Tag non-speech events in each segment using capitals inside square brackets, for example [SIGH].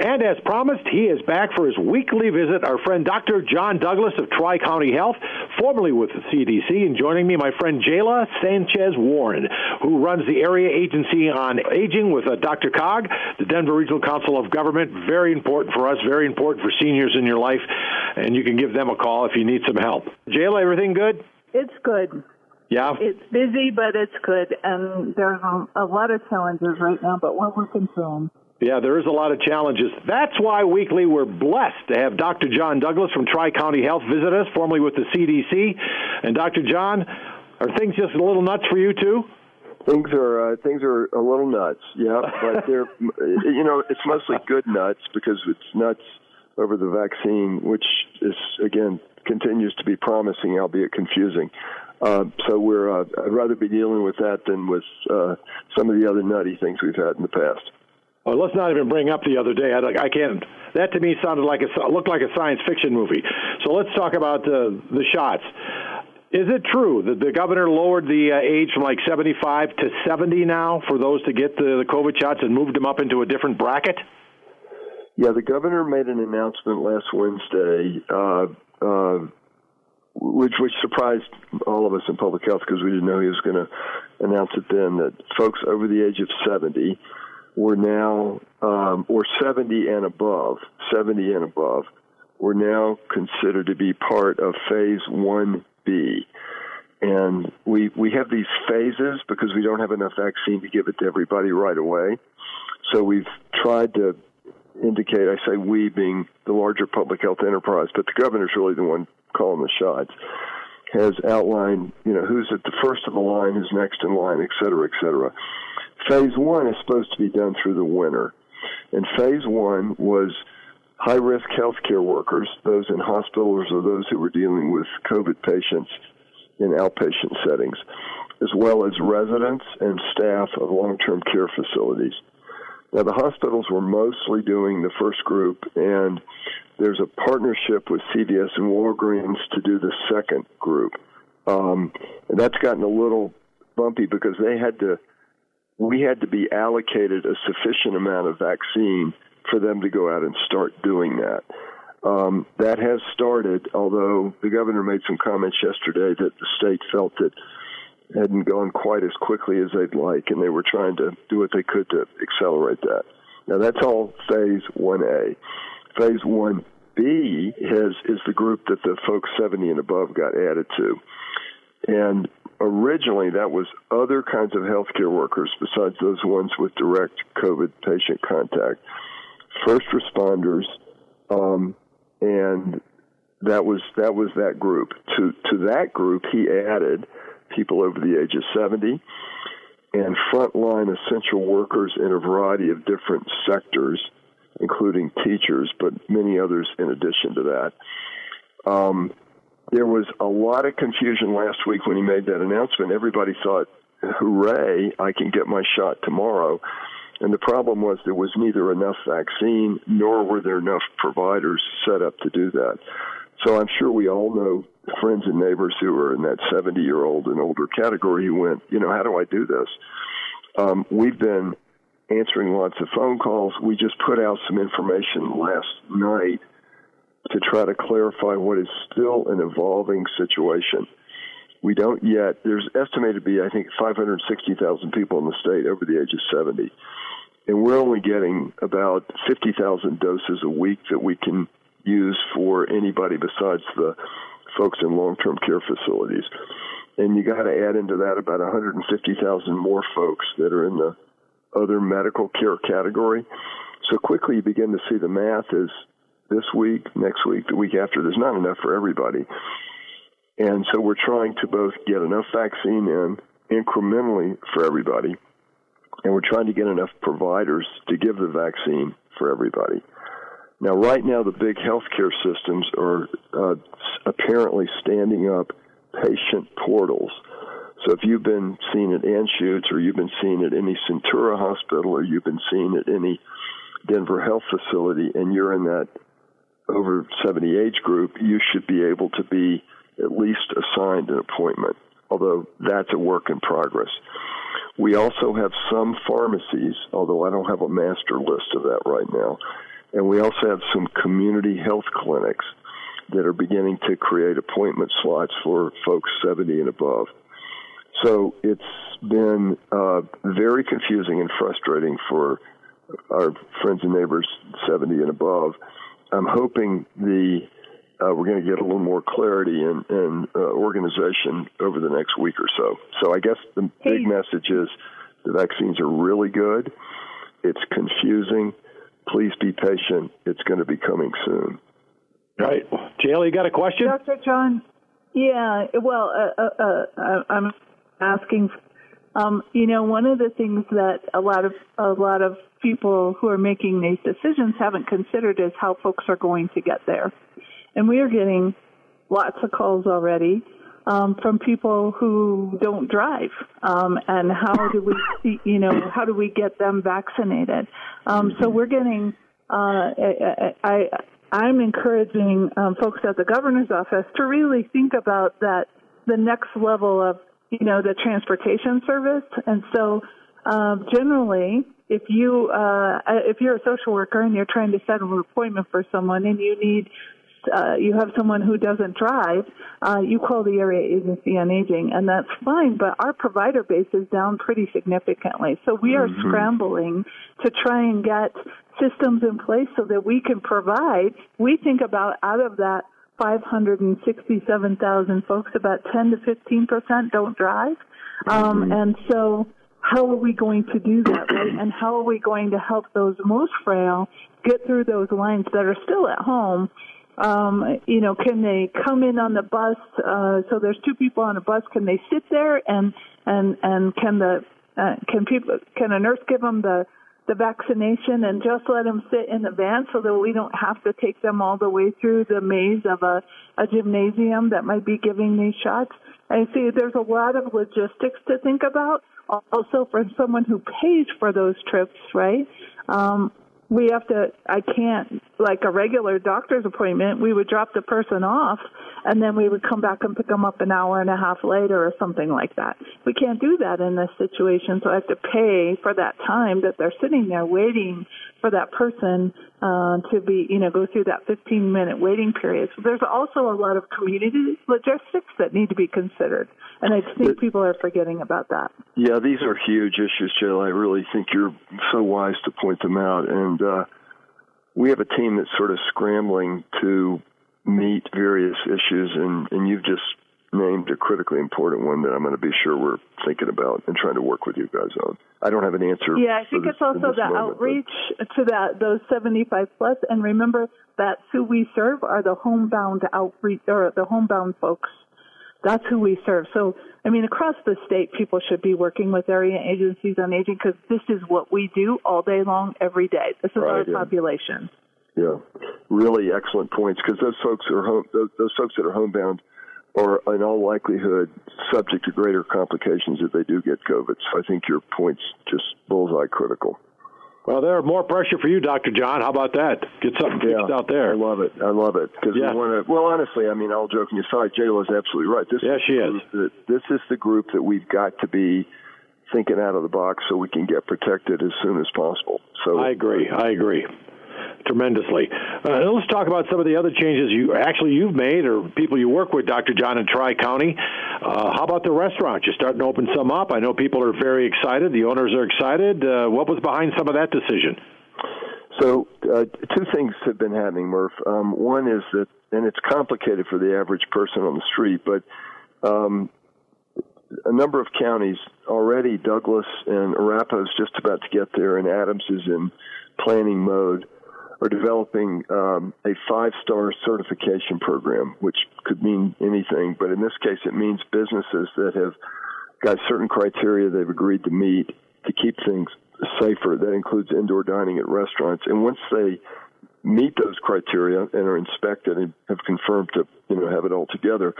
And as promised, he is back for his weekly visit. Our friend Dr. John Douglas of Tri County Health, formerly with the CDC, and joining me, my friend Jayla Sanchez Warren, who runs the area agency on aging with uh, DRCOG, the Denver Regional Council of Government. Very important for us, very important for seniors in your life, and you can give them a call if you need some help. Jayla, everything good? It's good. Yeah. It's busy, but it's good. And there's a, a lot of challenges right now, but we're working through them. Yeah, there is a lot of challenges. That's why weekly we're blessed to have Dr. John Douglas from Tri County Health visit us, formerly with the CDC. And Dr. John, are things just a little nuts for you too? Things are uh, things are a little nuts, yeah, but [LAUGHS] they're you know it's mostly good nuts because it's nuts over the vaccine, which is again continues to be promising, albeit confusing. Uh, so we're uh, I'd rather be dealing with that than with uh, some of the other nutty things we've had in the past. Well, let's not even bring up the other day. I, I can't. That to me sounded like a looked like a science fiction movie. So let's talk about uh, the shots. Is it true that the governor lowered the uh, age from like 75 to 70 now for those to get the, the COVID shots and moved them up into a different bracket? Yeah, the governor made an announcement last Wednesday, uh, uh, which which surprised all of us in public health because we didn't know he was going to announce it then. That folks over the age of 70 we're now, um, or 70 and above, 70 and above, we're now considered to be part of phase 1B. And we, we have these phases because we don't have enough vaccine to give it to everybody right away. So we've tried to indicate, I say we being the larger public health enterprise, but the governor's really the one calling the shots, has outlined, you know, who's at the first of the line, who's next in line, et cetera, et cetera. Phase one is supposed to be done through the winter. And phase one was high risk healthcare workers, those in hospitals or those who were dealing with COVID patients in outpatient settings, as well as residents and staff of long term care facilities. Now, the hospitals were mostly doing the first group, and there's a partnership with CVS and Walgreens to do the second group. Um, and that's gotten a little bumpy because they had to we had to be allocated a sufficient amount of vaccine for them to go out and start doing that. Um, that has started, although the governor made some comments yesterday that the state felt it hadn't gone quite as quickly as they'd like, and they were trying to do what they could to accelerate that. Now, that's all phase 1A. Phase 1B has, is the group that the folks 70 and above got added to. And originally that was other kinds of healthcare workers besides those ones with direct COVID patient contact, first responders, um, and that was that was that group. To to that group, he added people over the age of seventy and frontline essential workers in a variety of different sectors, including teachers, but many others in addition to that. Um, there was a lot of confusion last week when he made that announcement. Everybody thought, hooray, I can get my shot tomorrow. And the problem was there was neither enough vaccine nor were there enough providers set up to do that. So I'm sure we all know friends and neighbors who are in that 70 year old and older category who went, you know, how do I do this? Um, we've been answering lots of phone calls. We just put out some information last night to try to clarify what is still an evolving situation. We don't yet, there's estimated to be, I think, 560,000 people in the state over the age of 70. And we're only getting about 50,000 doses a week that we can use for anybody besides the folks in long term care facilities. And you got to add into that about 150,000 more folks that are in the other medical care category. So quickly you begin to see the math is this week, next week, the week after. There's not enough for everybody. And so we're trying to both get enough vaccine in incrementally for everybody, and we're trying to get enough providers to give the vaccine for everybody. Now, right now, the big healthcare systems are uh, apparently standing up patient portals. So if you've been seen at Anschutz or you've been seen at any Centura hospital or you've been seen at any Denver health facility and you're in that over 70 age group, you should be able to be at least assigned an appointment, although that's a work in progress. We also have some pharmacies, although I don't have a master list of that right now, And we also have some community health clinics that are beginning to create appointment slots for folks 70 and above. So it's been uh, very confusing and frustrating for our friends and neighbors 70 and above. I'm hoping the uh, we're going to get a little more clarity and, in uh, organization over the next week or so. So I guess the hey. big message is the vaccines are really good. It's confusing. Please be patient. It's going to be coming soon. Right. Jayla, you got a question? Dr. John, yeah, well, uh, uh, uh I'm asking, um, you know, one of the things that a lot of a lot of people who are making these decisions haven't considered is how folks are going to get there. And we are getting lots of calls already um, from people who don't drive. Um, and how do we, [LAUGHS] you know, how do we get them vaccinated? Um, so we're getting. Uh, I, I I'm encouraging um, folks at the governor's office to really think about that the next level of you know the transportation service. And so um, generally, if you uh, if you're a social worker and you're trying to set an appointment for someone and you need uh, you have someone who doesn't drive, uh, you call the area agency on aging, and that's fine. But our provider base is down pretty significantly, so we are mm-hmm. scrambling to try and get systems in place so that we can provide. We think about out of that 567,000 folks, about 10 to 15 percent don't drive, um, mm-hmm. and so how are we going to do that, right? And how are we going to help those most frail get through those lines that are still at home um, you know, can they come in on the bus? Uh, so there's two people on a bus. Can they sit there and and and can the uh, can people can a nurse give them the the vaccination and just let them sit in the van so that we don't have to take them all the way through the maze of a, a gymnasium that might be giving these shots. I see there's a lot of logistics to think about. Also, for someone who pays for those trips, right? Um, we have to i can't like a regular doctor's appointment we would drop the person off and then we would come back and pick them up an hour and a half later or something like that. We can't do that in this situation so i have to pay for that time that they're sitting there waiting for that person uh, to be you know go through that 15 minute waiting period. So there's also a lot of community logistics that need to be considered. And i think people are forgetting about that. Yeah these are huge issues jill. I really think you're so wise to point them out. And uh, we have a team that's sort of scrambling to meet various issues, and, and you've just named a critically important one that I'm going to be sure we're thinking about and trying to work with you guys on. I don't have an answer. Yeah, I think this, it's also the moment, outreach but... to that those 75 plus, and remember that who we serve are the homebound outreach or the homebound folks. That's who we serve. So, I mean, across the state, people should be working with area agencies on aging because this is what we do all day long, every day. This is right, our yeah. population. Yeah, really excellent points because those folks are home. Those, those folks that are homebound are, in all likelihood, subject to greater complications if they do get COVID. So I think your point's just bullseye critical. Well, there's more pressure for you, Dr. John. How about that? Get something fixed yeah, out there. I love it. I love it because yeah. we want to. Well, honestly, I mean, all joking aside, Jayla is absolutely right. This yeah, is she is. That, this is the group that we've got to be thinking out of the box so we can get protected as soon as possible. So I agree. I agree tremendously. Uh, let's talk about some of the other changes you actually you've made or people you work with, Dr. John in Tri County. Uh, how about the restaurants? You're starting to open some up. I know people are very excited. The owners are excited. Uh, what was behind some of that decision? So, uh, two things have been happening, Murph. Um, one is that, and it's complicated for the average person on the street, but um, a number of counties already, Douglas and Arapahoe is just about to get there, and Adams is in planning mode are developing um, a five star certification program, which could mean anything, but in this case, it means businesses that have got certain criteria they've agreed to meet to keep things safer. That includes indoor dining at restaurants. And once they meet those criteria and are inspected and have confirmed to you know have it all together,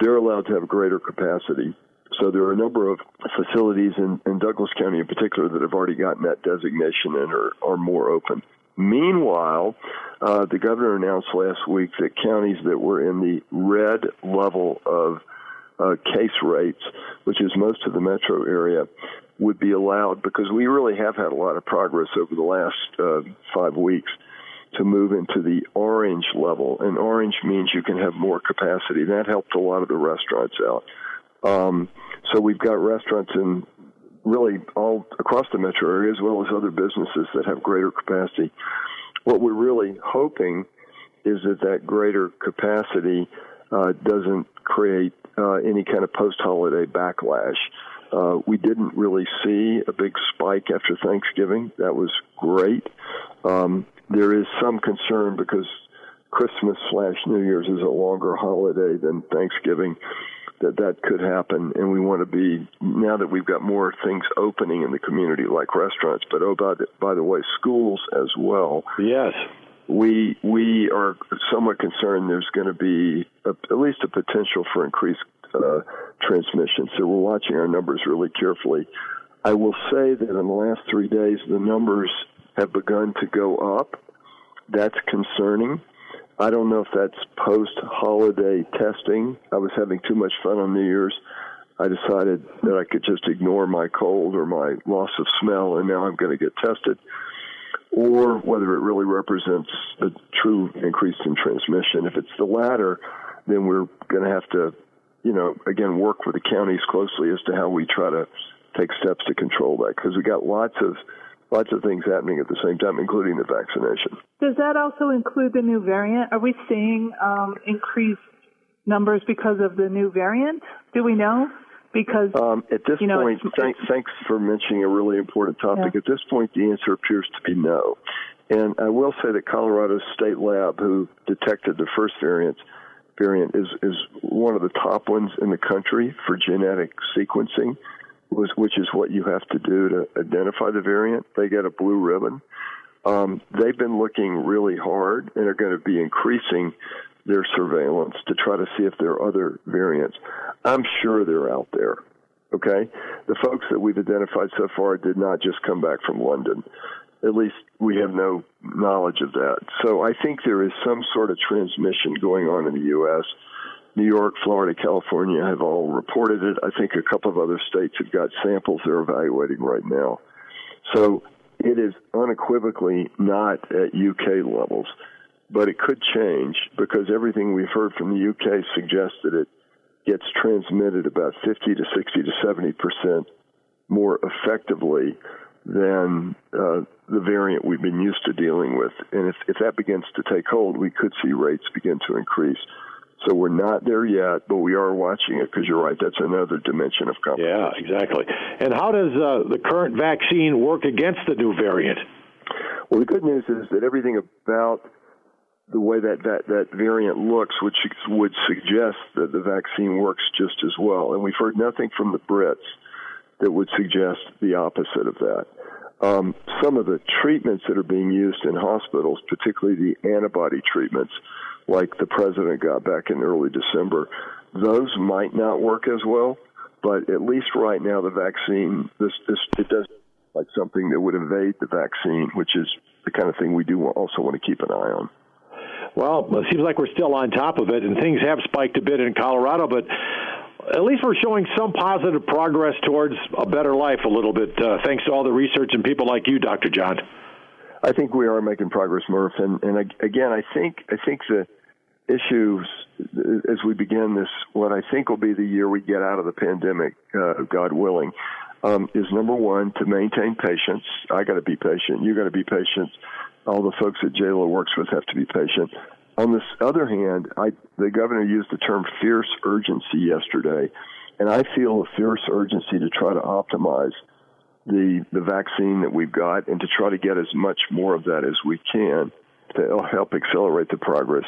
they're allowed to have greater capacity. So there are a number of facilities in, in Douglas County in particular that have already gotten that designation and are, are more open. Meanwhile, uh, the governor announced last week that counties that were in the red level of uh, case rates, which is most of the metro area, would be allowed because we really have had a lot of progress over the last uh, five weeks. To move into the orange level, and orange means you can have more capacity. That helped a lot of the restaurants out. Um, so we've got restaurants in really all across the metro area, as well as other businesses that have greater capacity. What we're really hoping is that that greater capacity uh, doesn't create uh, any kind of post-holiday backlash. Uh, we didn't really see a big spike after Thanksgiving. That was great. Um, there is some concern because Christmas slash New Year's is a longer holiday than Thanksgiving that that could happen, and we want to be now that we've got more things opening in the community, like restaurants. But oh, by the, by the way, schools as well. Yes, we we are somewhat concerned. There's going to be a, at least a potential for increased uh, transmission. So we're watching our numbers really carefully. I will say that in the last three days, the numbers have begun to go up. That's concerning. I don't know if that's post holiday testing. I was having too much fun on New Year's. I decided that I could just ignore my cold or my loss of smell, and now I'm going to get tested. Or whether it really represents a true increase in transmission. If it's the latter, then we're going to have to, you know, again, work with the counties closely as to how we try to take steps to control that because we got lots of lots of things happening at the same time, including the vaccination. Does that also include the new variant? Are we seeing um, increased numbers because of the new variant? Do we know? Because um, at this you know, point, it's, thanks, thanks for mentioning a really important topic. Yeah. At this point, the answer appears to be no. And I will say that Colorado's state lab, who detected the first variant, variant is is one of the top ones in the country for genetic sequencing was, which is what you have to do to identify the variant. They get a blue ribbon. Um, they've been looking really hard and are going to be increasing their surveillance to try to see if there are other variants. I'm sure they're out there. Okay, the folks that we've identified so far did not just come back from London. At least we have no knowledge of that. So I think there is some sort of transmission going on in the U.S. New York, Florida, California have all reported it. I think a couple of other states have got samples they're evaluating right now. So it is unequivocally not at UK levels, but it could change because everything we've heard from the UK suggests that it gets transmitted about 50 to 60 to 70 percent more effectively than uh, the variant we've been used to dealing with. And if, if that begins to take hold, we could see rates begin to increase. So we're not there yet, but we are watching it because you're right. That's another dimension of competition. Yeah, exactly. And how does uh, the current vaccine work against the new variant? Well, the good news is that everything about the way that, that, that variant looks, which would suggest that the vaccine works just as well. And we've heard nothing from the Brits that would suggest the opposite of that. Um, some of the treatments that are being used in hospitals, particularly the antibody treatments, like the president got back in early December, those might not work as well. But at least right now, the vaccine, this, this it does like something that would evade the vaccine, which is the kind of thing we do also want to keep an eye on. Well, it seems like we're still on top of it, and things have spiked a bit in Colorado, but at least we're showing some positive progress towards a better life a little bit, uh, thanks to all the research and people like you, Dr. John. I think we are making progress, Murph, and, and again, I think I think the issues as we begin this, what I think will be the year we get out of the pandemic, uh, God willing, um, is number one to maintain patience. I got to be patient. You got to be patient. All the folks that JLo works with have to be patient. On the other hand, I, the governor used the term fierce urgency yesterday, and I feel a fierce urgency to try to optimize the the vaccine that we've got and to try to get as much more of that as we can to help accelerate the progress.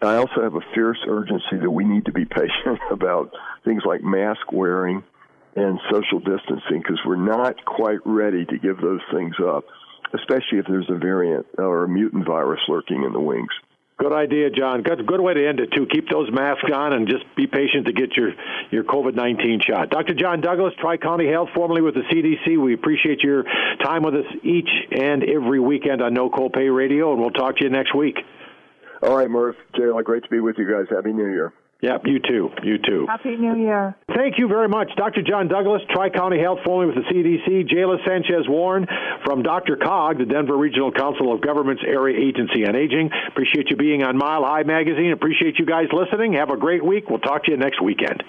I also have a fierce urgency that we need to be [LAUGHS] patient about things like mask wearing and social distancing because we're not quite ready to give those things up, especially if there's a variant or a mutant virus lurking in the wings. Good idea, John. Good, good way to end it too. Keep those masks on and just be patient to get your your COVID nineteen shot. Dr. John Douglas, Tri County Health, formerly with the CDC. We appreciate your time with us each and every weekend on No Cold Pay Radio, and we'll talk to you next week. All right, Murph, Jayla, great to be with you guys. Happy New Year. Yep, you too. You too. Happy New Year. Thank you very much. Dr. John Douglas, Tri County Health, formerly with the CDC, Jayla Sanchez Warren from DRCOG, the Denver Regional Council of Governments Area Agency on Aging. Appreciate you being on Mile High Magazine. Appreciate you guys listening. Have a great week. We'll talk to you next weekend.